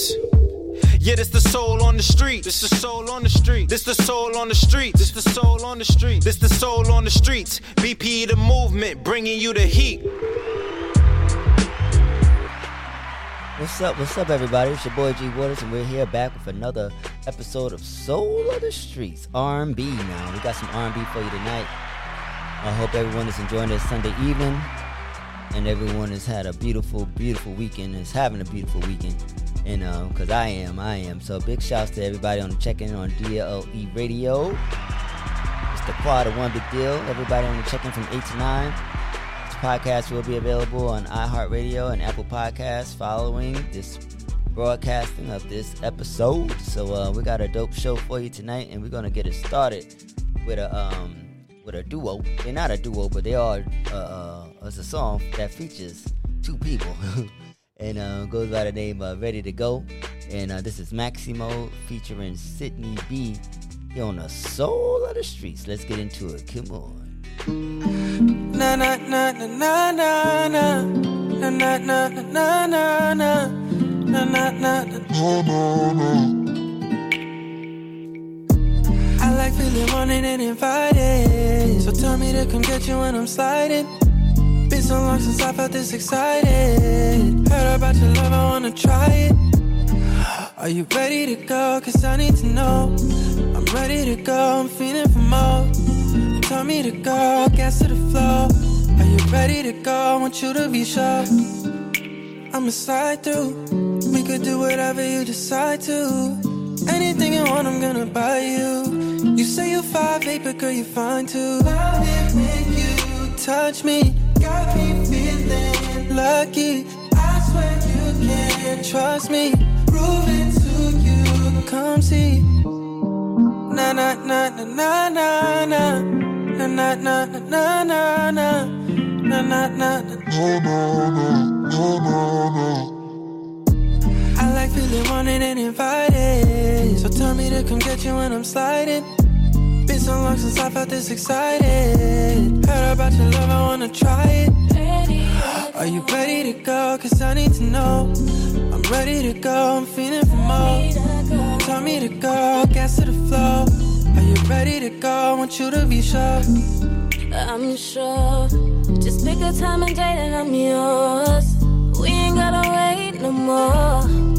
streets. Yeah, this the soul on the street. This the soul on the street. This the soul on the street. This the soul on the street. This the soul on the streets. BP the movement, bringing you the heat. What's up? What's up, everybody? It's your boy G Waters, and we're here back with another episode of Soul of the Streets R&B. Now we got some R&B for you tonight. I hope everyone is enjoying this Sunday evening, and everyone has had a beautiful, beautiful weekend. Is having a beautiful weekend and um, because I am, I am. So big shouts to everybody on the on DLE Radio. It's the quad of one big deal. Everybody on the check-in from eight to nine. This podcast will be available on iHeartRadio and Apple Podcasts following this broadcasting of this episode. So uh, we got a dope show for you tonight, and we're gonna get it started with a um with a duo. They're not a duo, but they are uh, uh it's a song that features two people. and uh, goes by the name Ready to Go. And uh, this is Maximo featuring Sydney B. Here on the soul of the streets. Let's get into it. Come on. Na na na na na na na na na na na na na na na na na I like feeling wanted and invited. So tell me to come get you when I'm sliding. Been so long since I felt this excited. Heard about your love, I wanna try it. Are you ready to go? Cause I need to know. I'm ready to go, I'm feeling for more. You tell me to go, gas to the flow. Are you ready to go? I want you to be sure. I'ma slide through. We could do whatever you decide to. Anything you want, I'm gonna buy you. You say you're five eight, but girl, you're fine too. Love it when you touch me got me feeling lucky. I swear you can trust me. Prove it to you. Come see. Na na na na na na na na na na na na na na na na na na I like feeling wanted and invited. So tell me to come get you when I'm sliding. Been so long since I felt this excited. Heard about your love, I wanna try it. Are you ready to go? Cause I need to know. I'm ready to go, I'm feeling for more. Tell me to go, gas to the flow. Are you ready to go? I want you to be sure. I'm sure. Just pick a time and date and I'm yours. We ain't gotta wait no more.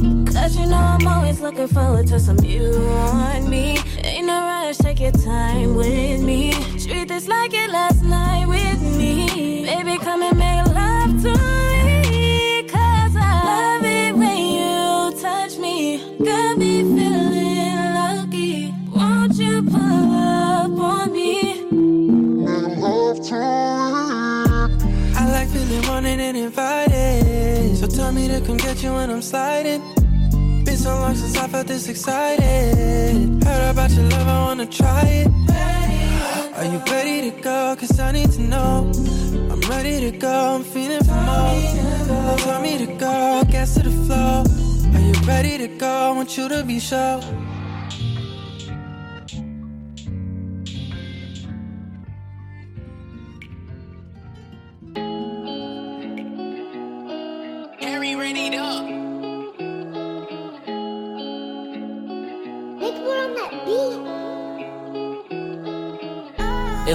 Cause you know I'm always looking forward to some you on me. Ain't no rush, take your time with me. Treat this like it last night with me. Baby, come and make love to me. Cause I love it when you touch me. Got me feeling lucky. Won't you pull up on me? I like feeling wanted and invited. So tell me to come get you when I'm sliding. Felt this excited. Heard about your love, I wanna try it. Are you ready to go? Cause I need to know. I'm ready to go, I'm feeling for more. Tell me to go, gas to the flow. Are you ready to go? I want you to be sure.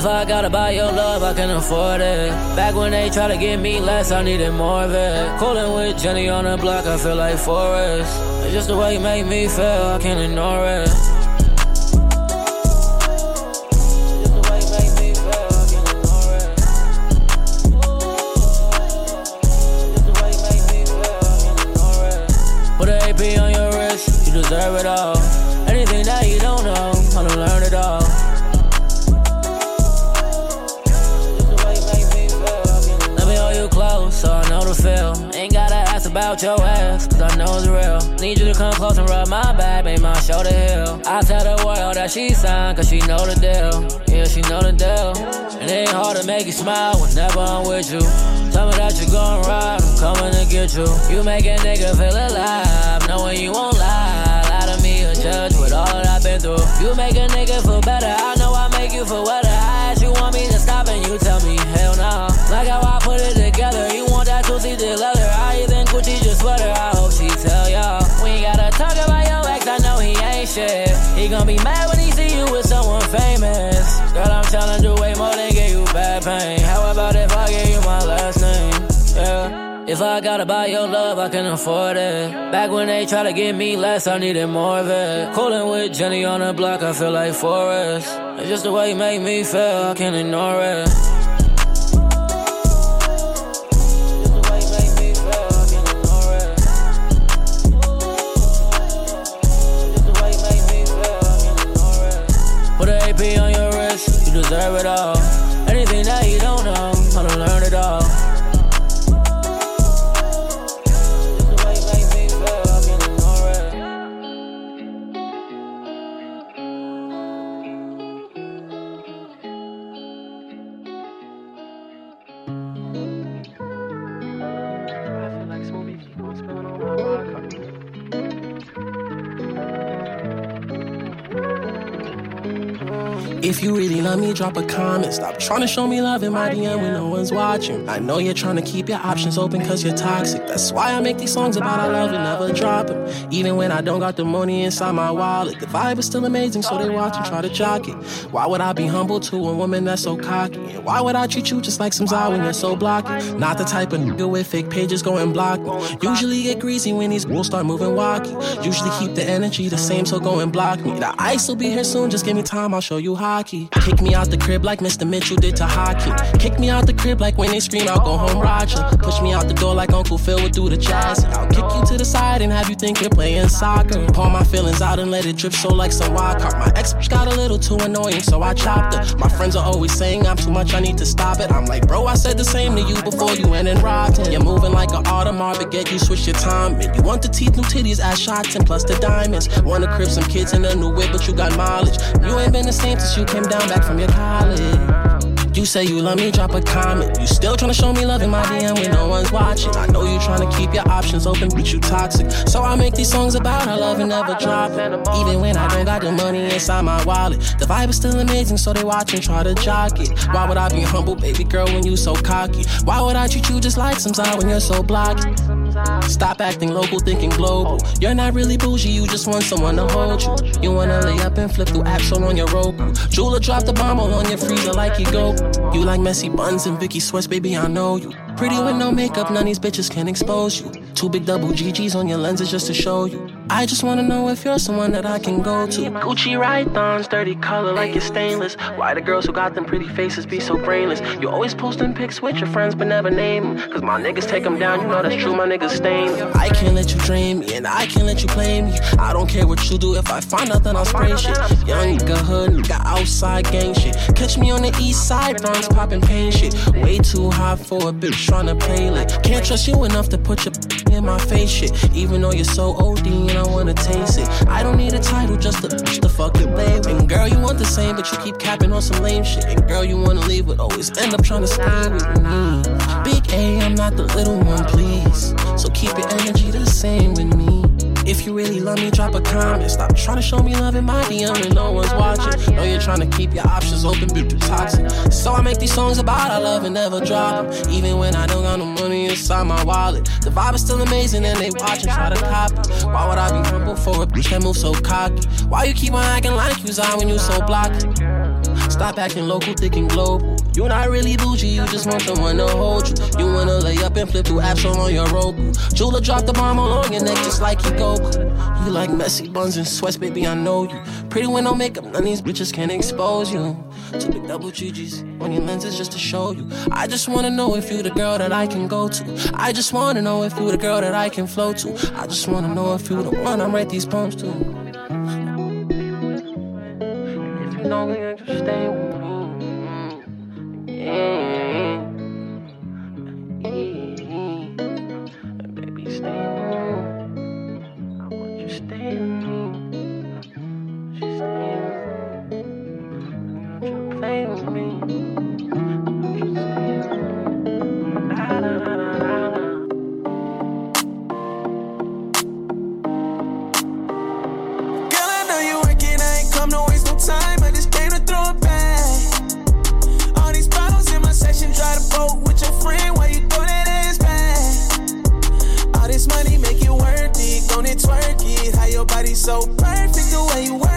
I gotta buy your love, I can afford it. Back when they try to give me less, I needed more of it. Cooling with Jenny on the block, I feel like Forrest. It's just the way you make me feel, I can't ignore it. Need you to come close and rub my back, make my shoulder heal. I tell the world that she signed, cause she know the deal. Yeah, she know the deal. And it ain't hard to make you smile whenever I'm with you. Tell me that you're gon' ride, I'm coming to get you. You make a nigga feel alive, knowing you won't lie. Lie to me or judge with all that I've been through. You make a nigga feel better, I know I make you feel better. I ask you want me to stop and you tell me hell no. Like I pain. How about if I give you my last name? Yeah. If I gotta buy your love, I can afford it. Back when they try to give me less, I needed more of it. Coolin' with Jenny on the block, I feel like Forrest. It's just the way you make me feel, I can't ignore it. Just the way you make me feel, can you ignore it? Put an AP on your wrist, you deserve it all. Love me, drop a comment. Stop trying to show me love in my DM when no one's watching. I know you're trying to keep your options open cause you're toxic. That's why I make these songs about our love and never drop them. Even when I don't got the money inside my wallet. The vibe is still amazing, so they watch and try to jock it. Why would I be humble to a woman that's so cocky? And why would I treat you just like some Zao when you're so blocky? Not the type of nigga with fake pages go and block me. Usually get greasy when these girls start moving wacky. Usually keep the energy the same, so go and block me. The ice will be here soon, just give me time, I'll show you hockey. Kick me out the crib like Mr. Mitchell did to hockey. Kick me out the crib like when they scream, I'll go home, Roger. Push me out the door like Uncle Phil would do the jazz. I'll kick you to the side and have you think you're playing soccer. Pour my feelings out and let it drip so like some wild card. My ex got a little too annoying, so I chopped her. My friends are always saying I'm too much, I need to stop it. I'm like, bro, I said the same to you before you went and robbed him. You're moving like an Audemars, but get you switch your time. And you want the teeth, new titties, ass shots, and plus the diamonds. Wanna crib some kids in a new whip, but you got mileage. You ain't been the same since you came down back from your college. You say you love me, drop a comment. You still tryna show me love in my DM when no one's watching. I know you tryna keep your options open, but you toxic. So I make these songs about our love and never drop it. Even when I don't got the money inside my wallet. The vibe is still amazing, so they watch and try to jock it. Why would I be humble, baby girl, when you so cocky? Why would I treat you just like some when you're so blocky? Stop acting local, thinking global. You're not really bougie, you just want someone to hold you. You wanna lay up and flip through all on your Roku. Jula dropped the bomb on your freezer like you go. You like messy buns and Vicky sweats, baby, I know you. Pretty with no makeup, none of these bitches can expose you. Two big double GGs on your lenses just to show you. I just wanna know if you're someone that I can go to. Gucci right thons, dirty color like it's stainless. Why the girls who got them pretty faces be so brainless? You always posting pics with your friends but never name them. Cause my niggas take them down, you know that's true, my niggas stain. I can't let you dream me and I can't let you play me. I don't care what you do, if I find out then I'll spray shit. Young nigga hood, nigga outside gang shit. Catch me on the east side, bronze popping pain shit. Way too hot for a bitch tryna play like. Can't trust you enough to put your in my face shit. Even though you're so OD and I wanna taste it. I don't need a title just to to fuck your babe. And girl, you want the same, but you keep capping on some lame shit. And girl, you wanna leave, but always end up trying to stay with me. Big A, I'm not the little one, please. So keep your energy the same with me. Really love me, drop a comment. Stop trying to show me love in my DM when no one's watching. Know you're trying to keep your options open, but too toxic. So I make these songs about our love and never drop them. Even when I don't got no money inside my wallet. The vibe is still amazing and they watch and try to copy. Why would I be humble for a bitch that move so cocky? Why you keep on acting like you out when you so blocky? Stop acting local, thinking global. You're not really bougie, you just want someone to hold you. You wanna lay up and flip through apps on your Roku. Jula dropped the bomb all on your neck just like you Goku. You like messy buns and sweats, baby, I know you. Pretty with no makeup, none of these bitches can expose you. Two big double GGs on your lenses just to show you. I just wanna know if you the girl that I can go to. I just wanna know if you the girl that I can flow to. I just wanna know if you the one I'm write these poems to. If you know me, then Yeah. so perfect the way you were.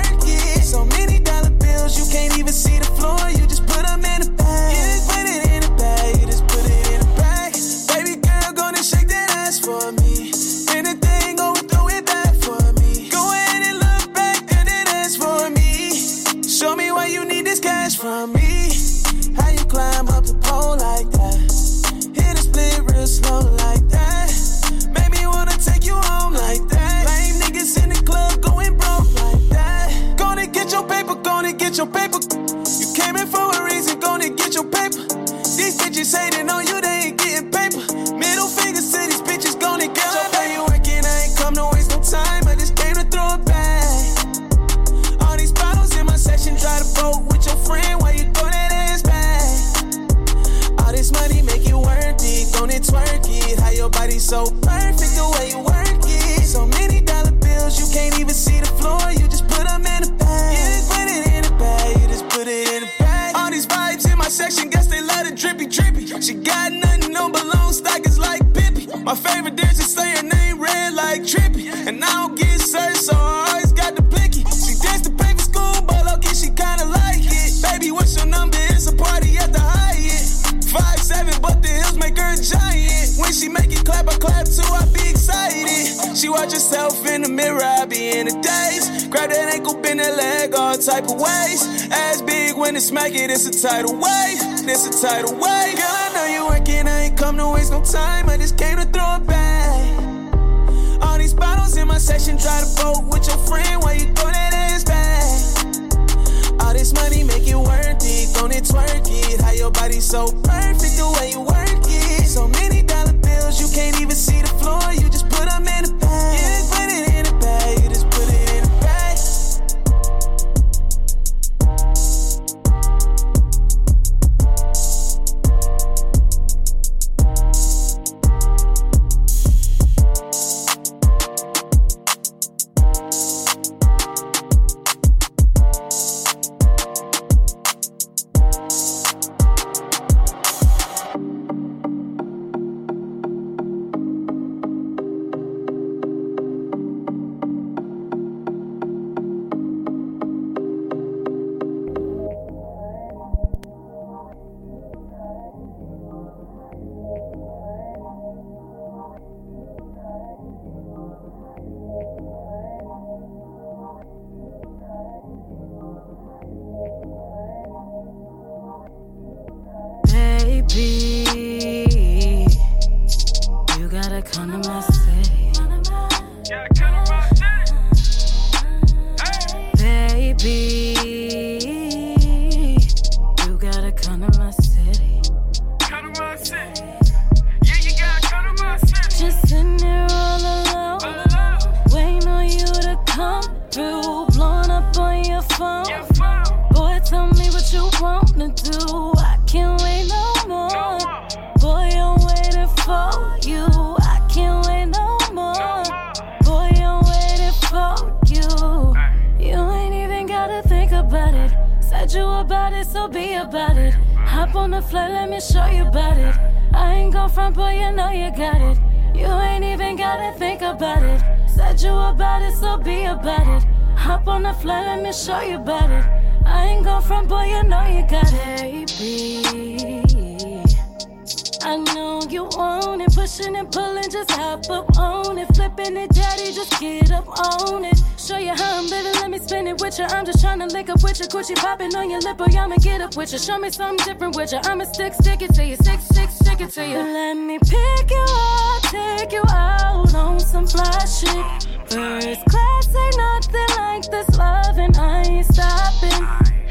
Let me spin it with you. I'm just trying to lick up with you. Gucci popping on your lip, or I'ma get up with you. Show me something different with you. I'ma stick, stick it to you. Stick, stick, stick it to you. Let me pick you up, take you out on some fly shit. First class ain't nothing like this love, and I ain't stopping.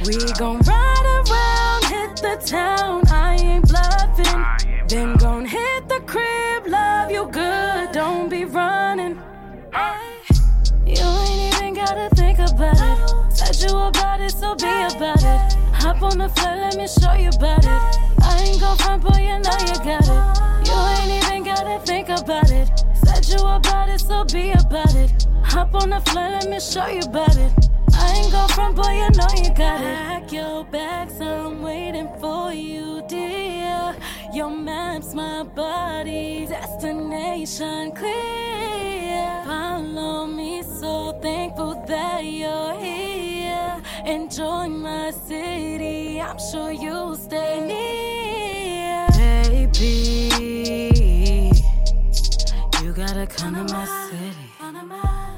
We gon' ride around, hit the town. I ain't bluffing. told you about it, so be about it. Hop on the flight, let me show you about it. I ain't gon' front, boy, you know you got it. You ain't even gotta think about it. Said you about it, so be about it. Hop on the flight, let me show you about it. I ain't go from boy, you know you got it. Pack your bags, I'm waiting for you, dear. Your map's my body, destination clear. Follow me, so thankful that you're here. Enjoy my city, I'm sure you'll stay near. Baby, you gotta come to my city.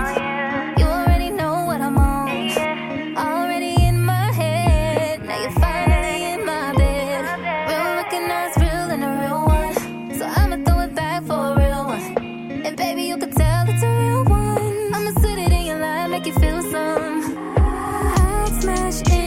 much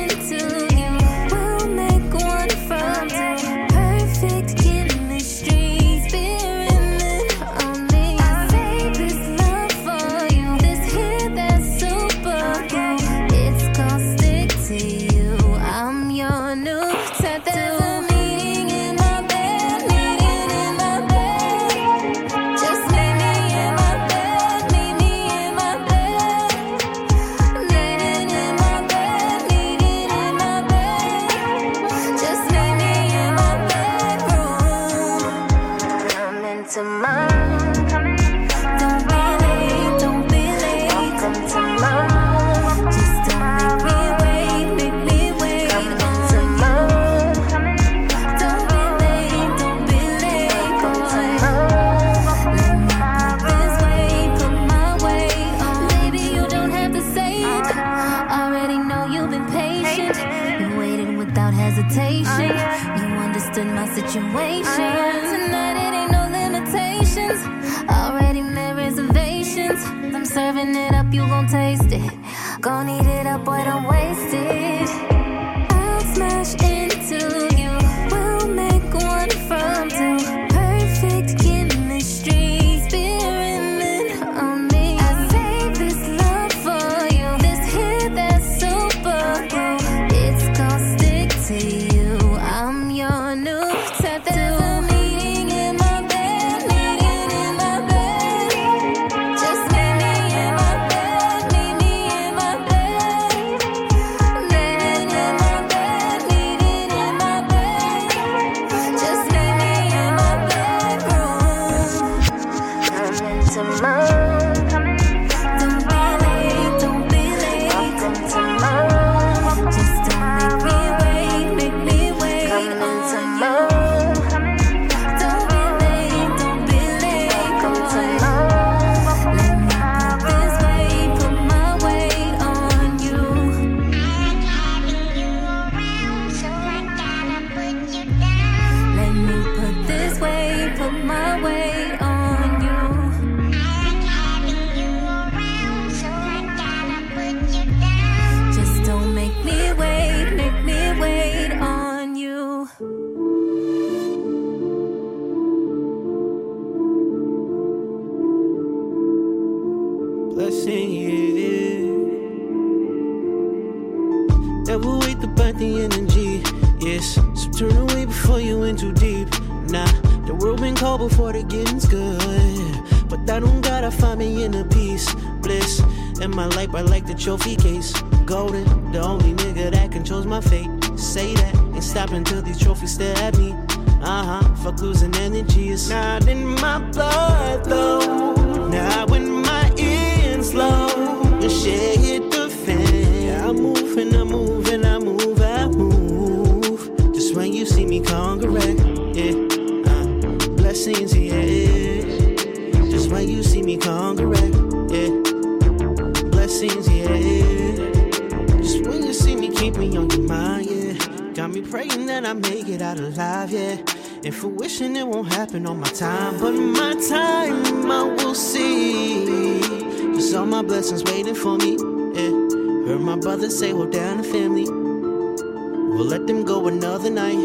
Heard my brother say, hold down the family. We'll let them go another night.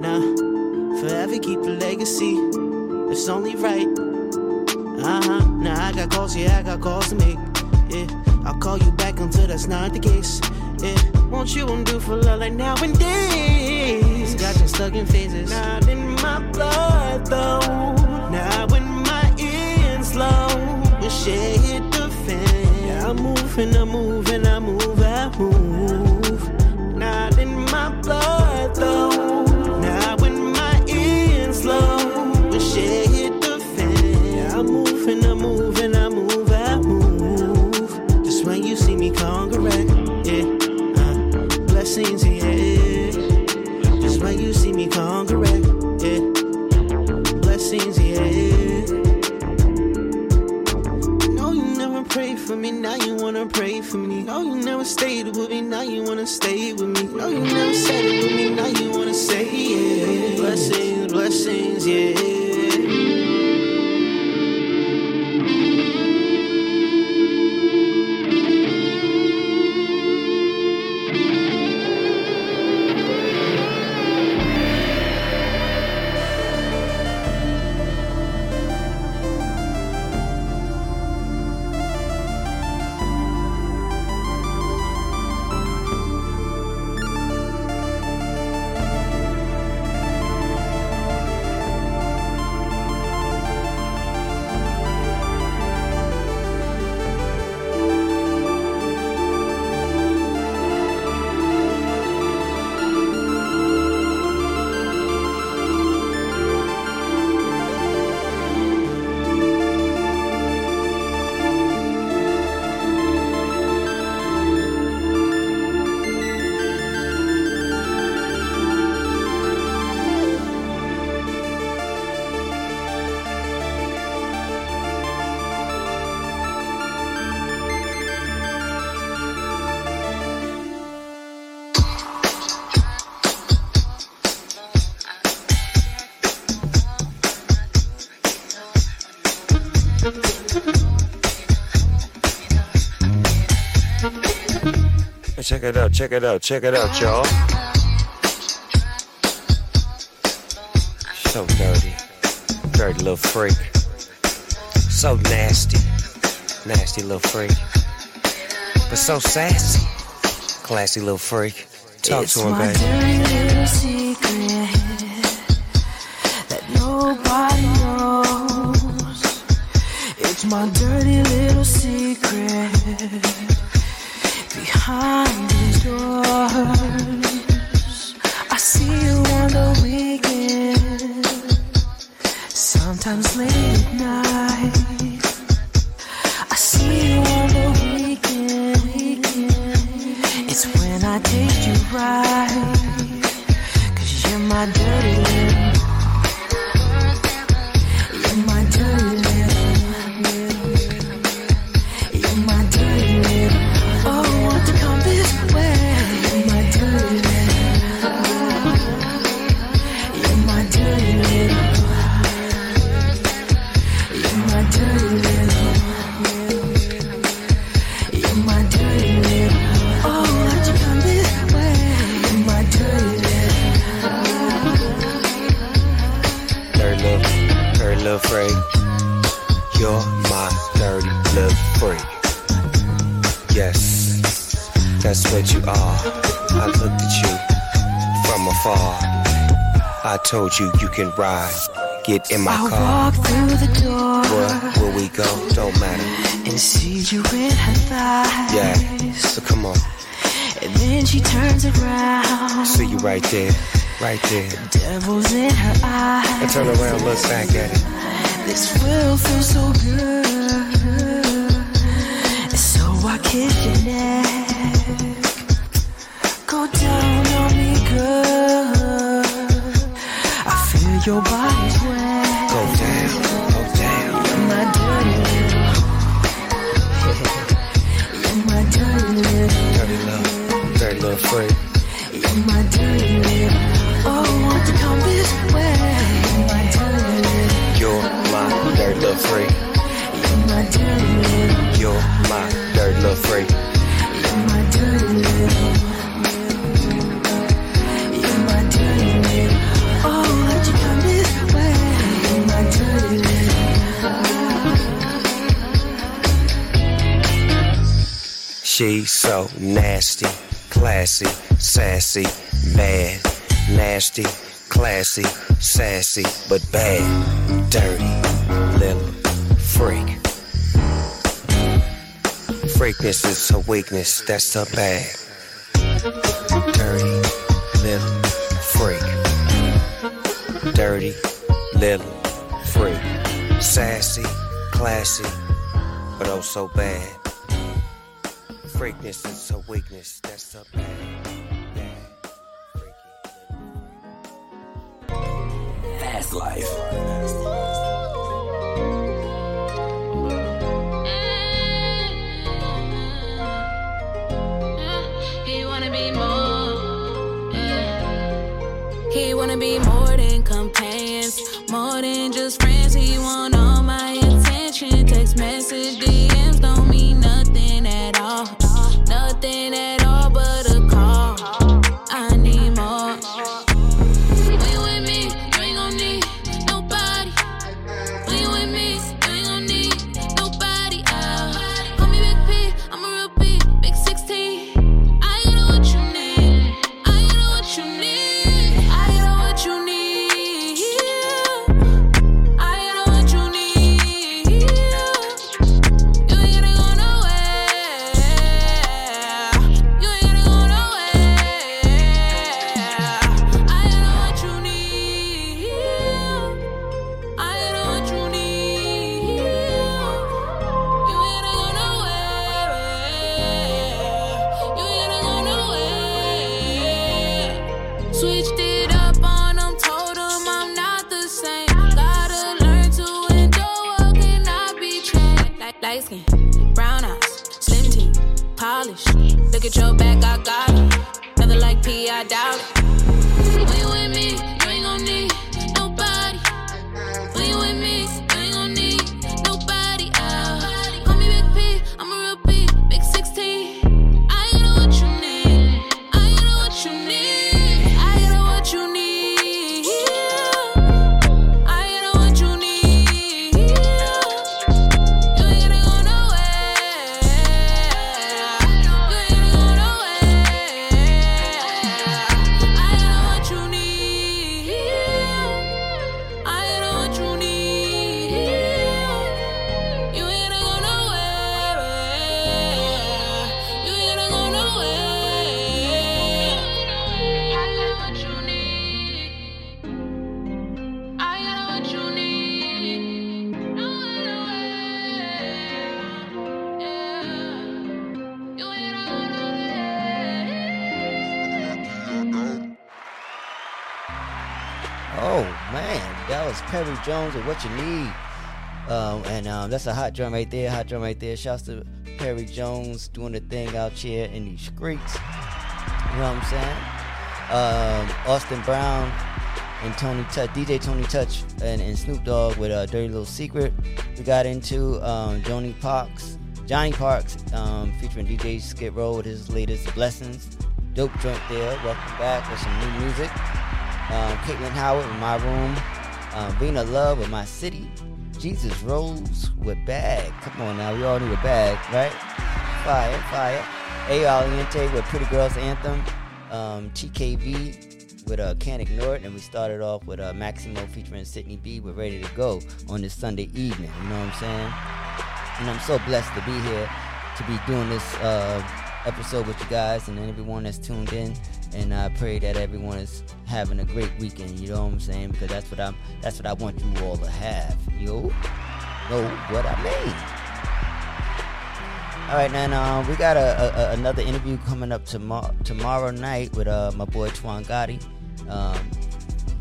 Nah, forever keep the legacy. It's only right. Uh huh. Now I got calls, yeah, I got calls to make. Yeah, I'll call you back until that's not the case. Yeah, won't you undo for love like now and days? Got you stuck in phases. Not in my blood though. Now in my ears, slow. We'll share the fan. Yeah, I'm moving, I'm moving, I'm stayed with me, now you wanna stay with me. No, you never said it with me, now you wanna. It out, check it out, check it out, y'all. So dirty, dirty little freak. So nasty, nasty little freak. But so sassy, classy little freak. Talk it's to him, my baby. dirty little secret that nobody knows. It's my dirty little secret behind these doors. I see you on the weekend, sometimes late at night. I see you on the weekend. It's when I taste you right. Cause you're my dirty little. I told you you can ride. Get in my I car. walk through the door Where will we go? Don't matter. and see you in her thighs. Yeah, so come on. And then she turns around. See you right there, right there. Devil's in her eyes. I turn around, look back at it. This will feel so good. So I kiss your neck. Go down on me good. Your body's wet. Go down, go down. Oh, You're my dirty little. You're my dirty little. Dirty little, dirty little freak. You're my dirty little. Oh, want to come this way? You're my dirty little. You're my dirty little freak. You're my dirty little. You're my dirty little freak. She's so nasty, classy, sassy, bad, nasty, classy, sassy, but bad, dirty, little freak. Freakness is her weakness, that's her bad. Dirty, little freak. Dirty, little freak. Sassy, classy, but oh so bad. Freakness is her weakness. That's her bad. bad, freaky. Fast life. He wanna be more. yeah. He wanna be more than companions, more than just Perry Jones with What You Need. Um, and um, that's a hot drum right there, hot drum right there. Shouts to Perry Jones doing the thing out here in these streets. You know what I'm saying? Um, Austin Brown and Tony Touch, DJ Tony Touch and, and Snoop Dogg with a Dirty Little Secret. We got into um, Johnny Parks, Johnny Parks um, featuring DJ Skid Row with his latest Blessings. Dope joint there. Welcome back with some new music. Um, Caitlin Howard in my room. Um, Being a Love with My City. Jesus Rose with Bag. Come on now, we all need a bag, right? Fire, fire. A Aliente with Pretty Girls Anthem. Um, TKV with uh, Can't Ignore It. And we started off with uh, Maximo featuring Sydney B. We're ready to go on this Sunday evening. You know what I'm saying? And I'm so blessed to be here to be doing this uh, episode with you guys and everyone that's tuned in and I pray that everyone is having a great weekend. You know what I'm saying? Because that's what I'm. That's what I want you all to have. You know what I mean? All right, now we got a, a, another interview coming up tomorrow tomorrow night with uh, my boy Twan Gotti. Um,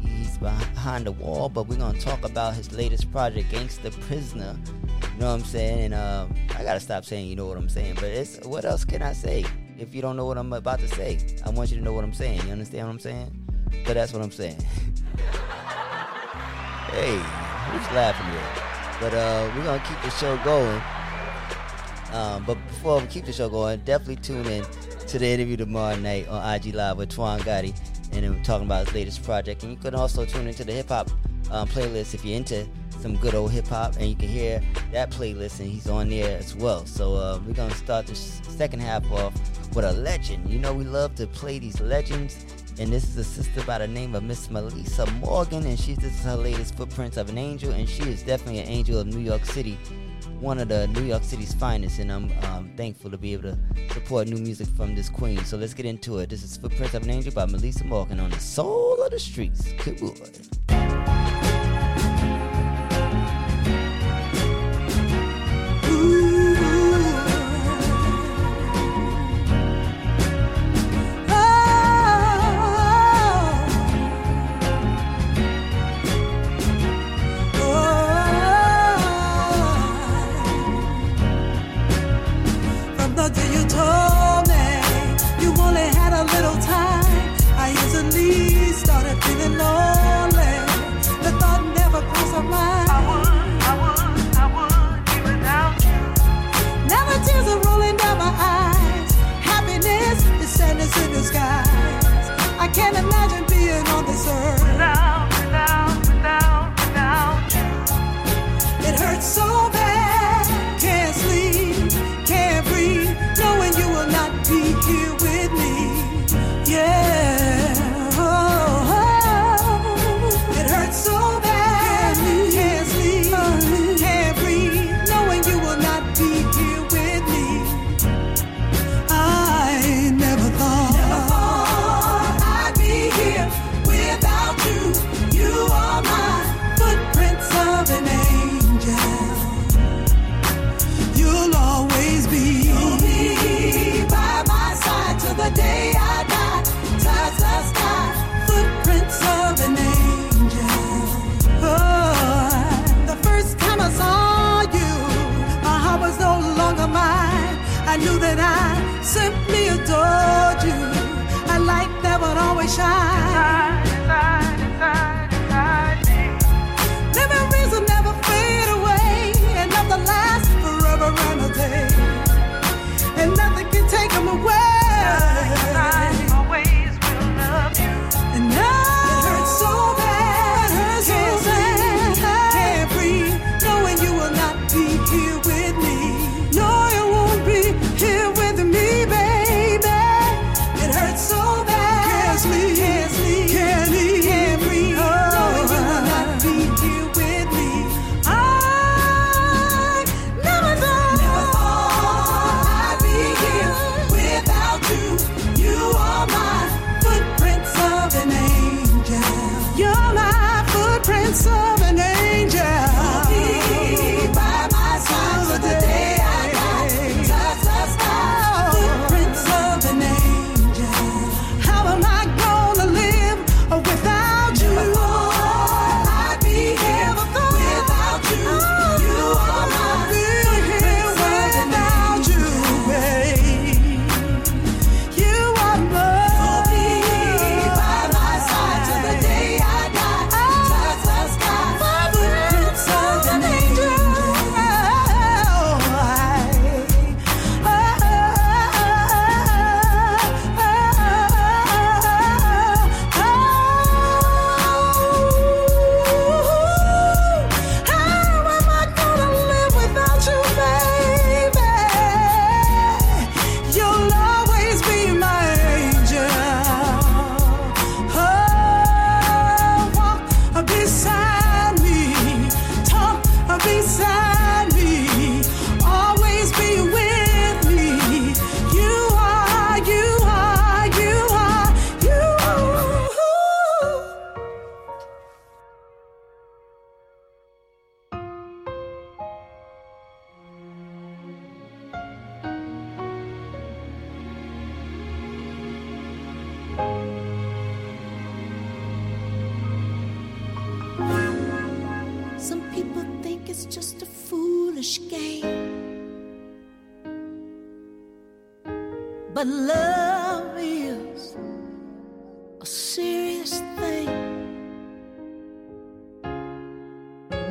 he's behind the wall, but we're gonna talk about his latest project, Gangsta Prisoner. You know what I'm saying? And uh, I gotta stop saying you know what I'm saying, but it's what else can I say? if you don't know what I'm about to say. I want you to know what I'm saying. You understand what I'm saying? But that's what I'm saying. hey, who's laughing here? But uh, we're gonna keep the show going. Um, but before we keep the show going, definitely tune in to the interview tomorrow night on IG Live with Twan Gotti, and we're talking about his latest project. And you can also tune into the hip hop um, playlist if you're into some good old hip hop, and you can hear that playlist, and he's on there as well. So uh, we're gonna start the second half off with a legend. You know, we love to play these legends. And this is a sister by the name of Miss Melissa Morgan, and she's this is her latest Footprints of an Angel, and she is definitely an angel of New York City, one of the New York City's finest. And I'm um, thankful to be able to support new music from this queen. So let's get into it. This is Footprints of an Angel by Melissa Morgan on the Soul of the Streets. Good boy.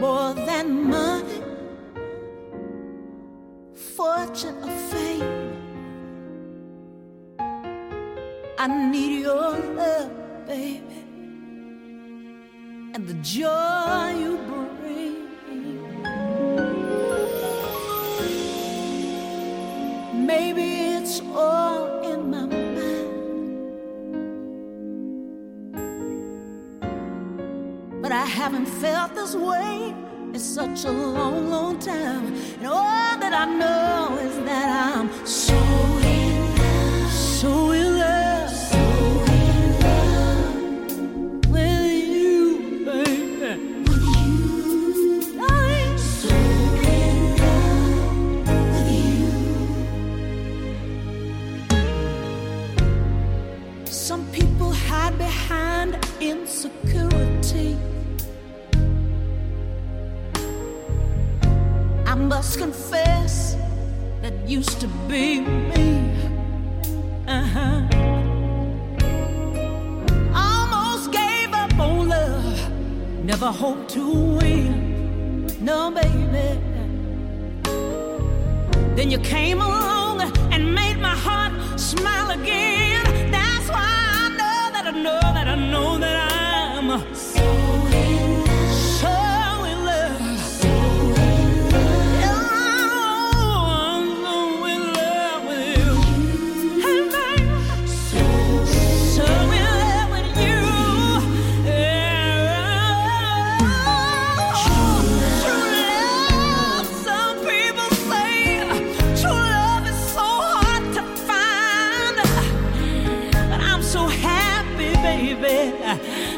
More than money, fortune, or fame. I need your love, baby, and the joy you bring. Maybe it's all I haven't felt this way in such a long, long time. And all that I know is that I'm so in love, so must confess that used to be me. Uh-huh. Almost gave up on love, never hoped to win. No, baby. Then you came along and made my heart smile again. 啊。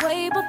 会不会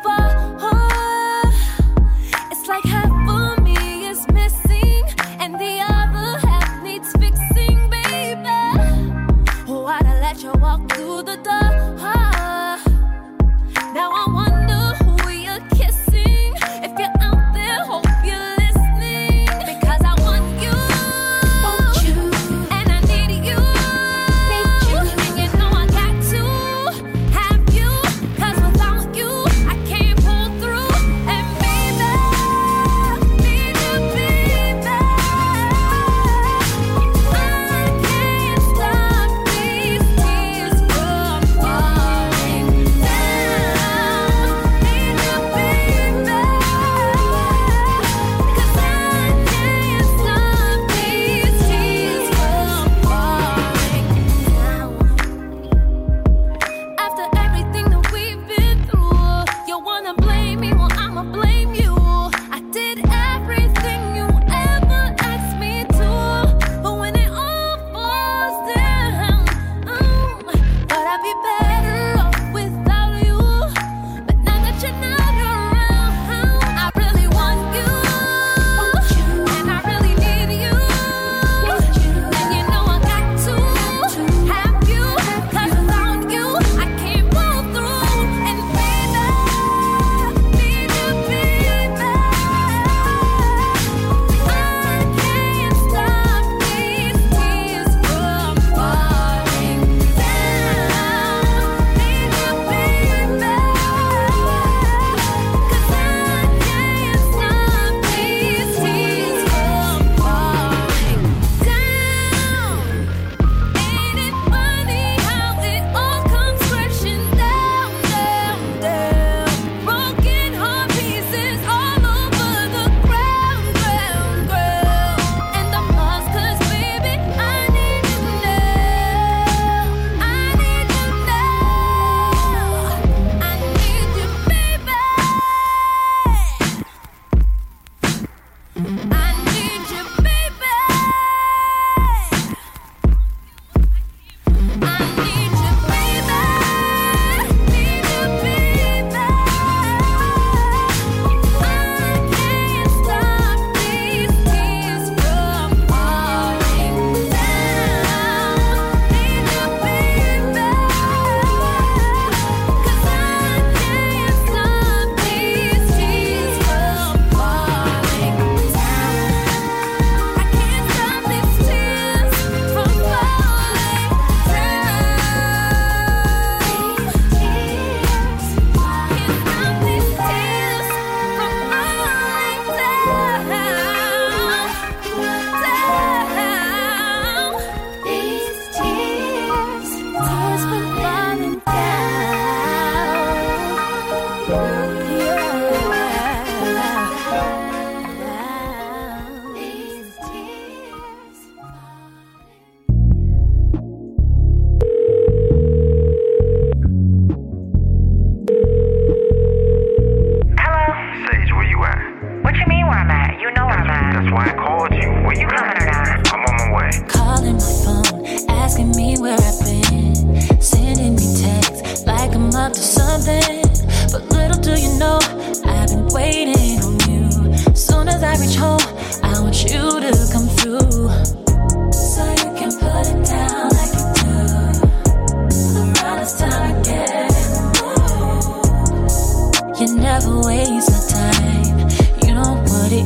Fuck like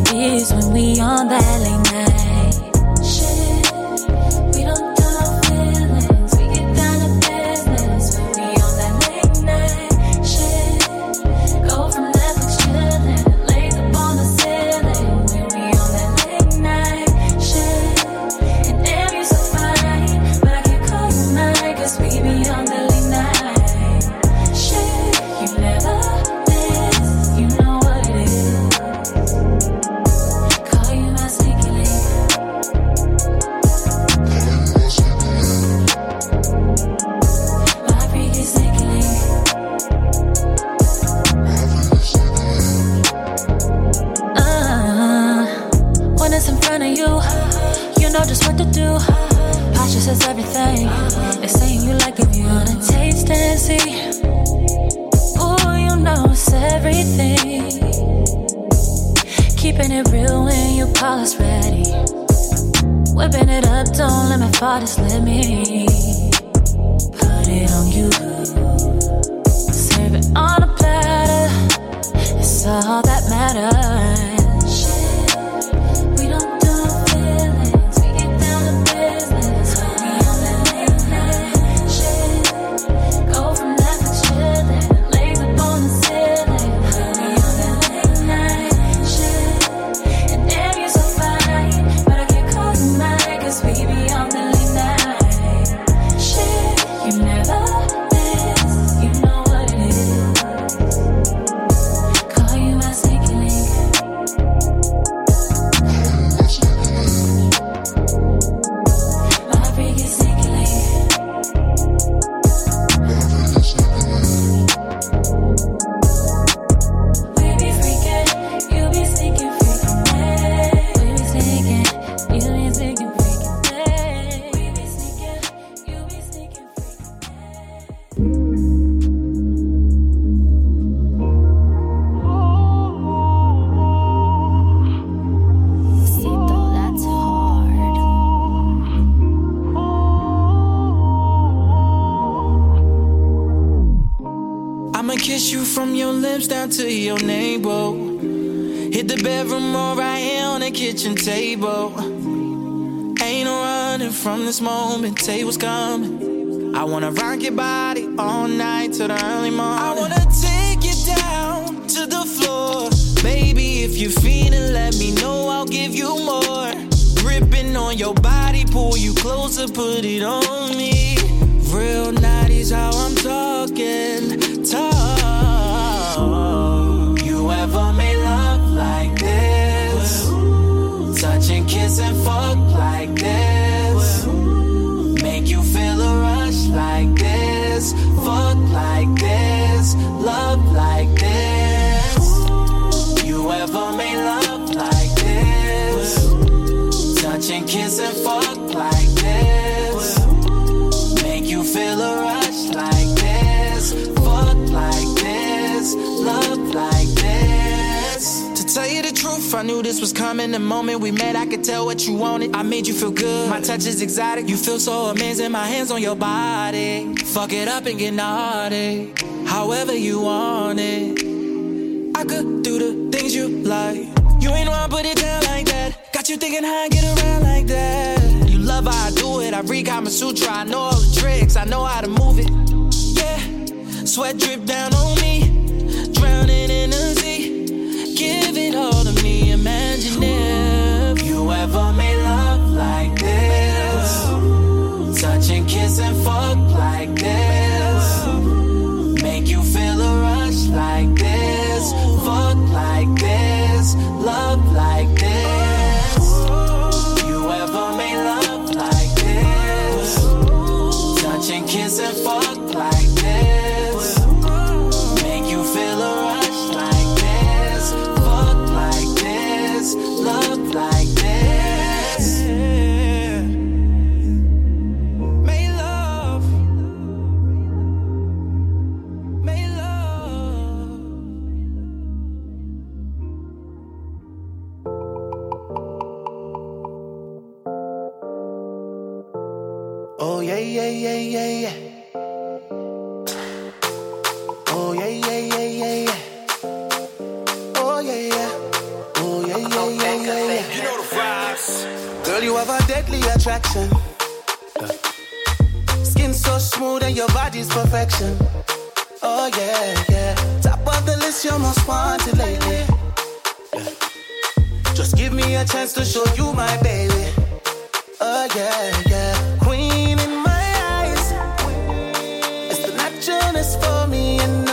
this. You ever made love like this? knew this was coming. The moment we met, I could tell what you wanted. I made you feel good. My touch is exotic. You feel so amazing. My hands on your body. Fuck it up and get naughty. However you want it. I could do the things you like. You ain't know I put it down like that. Got you thinking how I get around like that. You love how I do it. I read Kama Sutra. I know all the tricks. I know how to move it. Yeah. Sweat drip down on me. if you ever made love like this. Touch and kiss and fuck attraction. Skin so smooth and your body's perfection. Oh yeah, yeah. Top of the list, you're most wanted lately. Just give me a chance to show you my baby. Oh yeah, yeah. Queen in my eyes. It's the naturalness for me and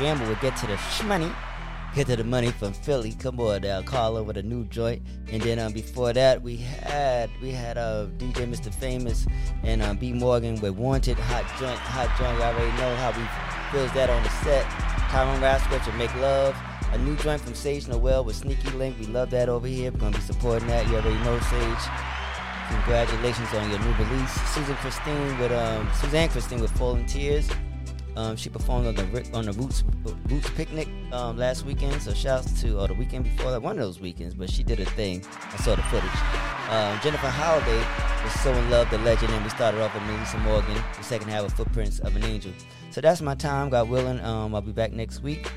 Gamble will get to the money, get to the money from Philly. Come on now, call over a new joint. And then um, before that, we had we had uh, DJ Mr. Famous and um, B Morgan with Wanted, hot joint, hot joint. You already know how we feels that on the set. Tyron Rascal to Make Love. A new joint from Sage Noel with Sneaky Link. We love that over here. We're gonna be supporting that. You already know Sage congratulations on your new release. Susan Christine with um, Suzanne Christine with Fallen Tears. Um, she performed on the on the Roots Roots picnic um, last weekend. So shouts to or the weekend before that, one of those weekends. But she did a thing. I saw the footage. Um, Jennifer Holliday was so in love, the legend, and we started off with Melissa Morgan, the second half of Footprints of an Angel. So that's my time. God willing, um, I'll be back next week,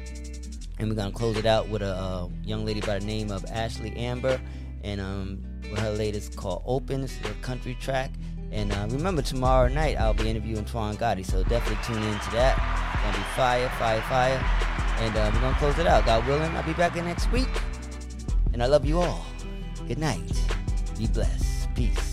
and we're gonna close it out with a uh, young lady by the name of Ashley Amber, and um, with her latest called "Opens," a country track. And uh, remember, tomorrow night I'll be interviewing Twan Gotti, so definitely tune in to that. It's gonna be fire, fire, fire. And uh, we're gonna close it out. God willing, I'll be back next week. And I love you all. Good night. Be blessed. Peace.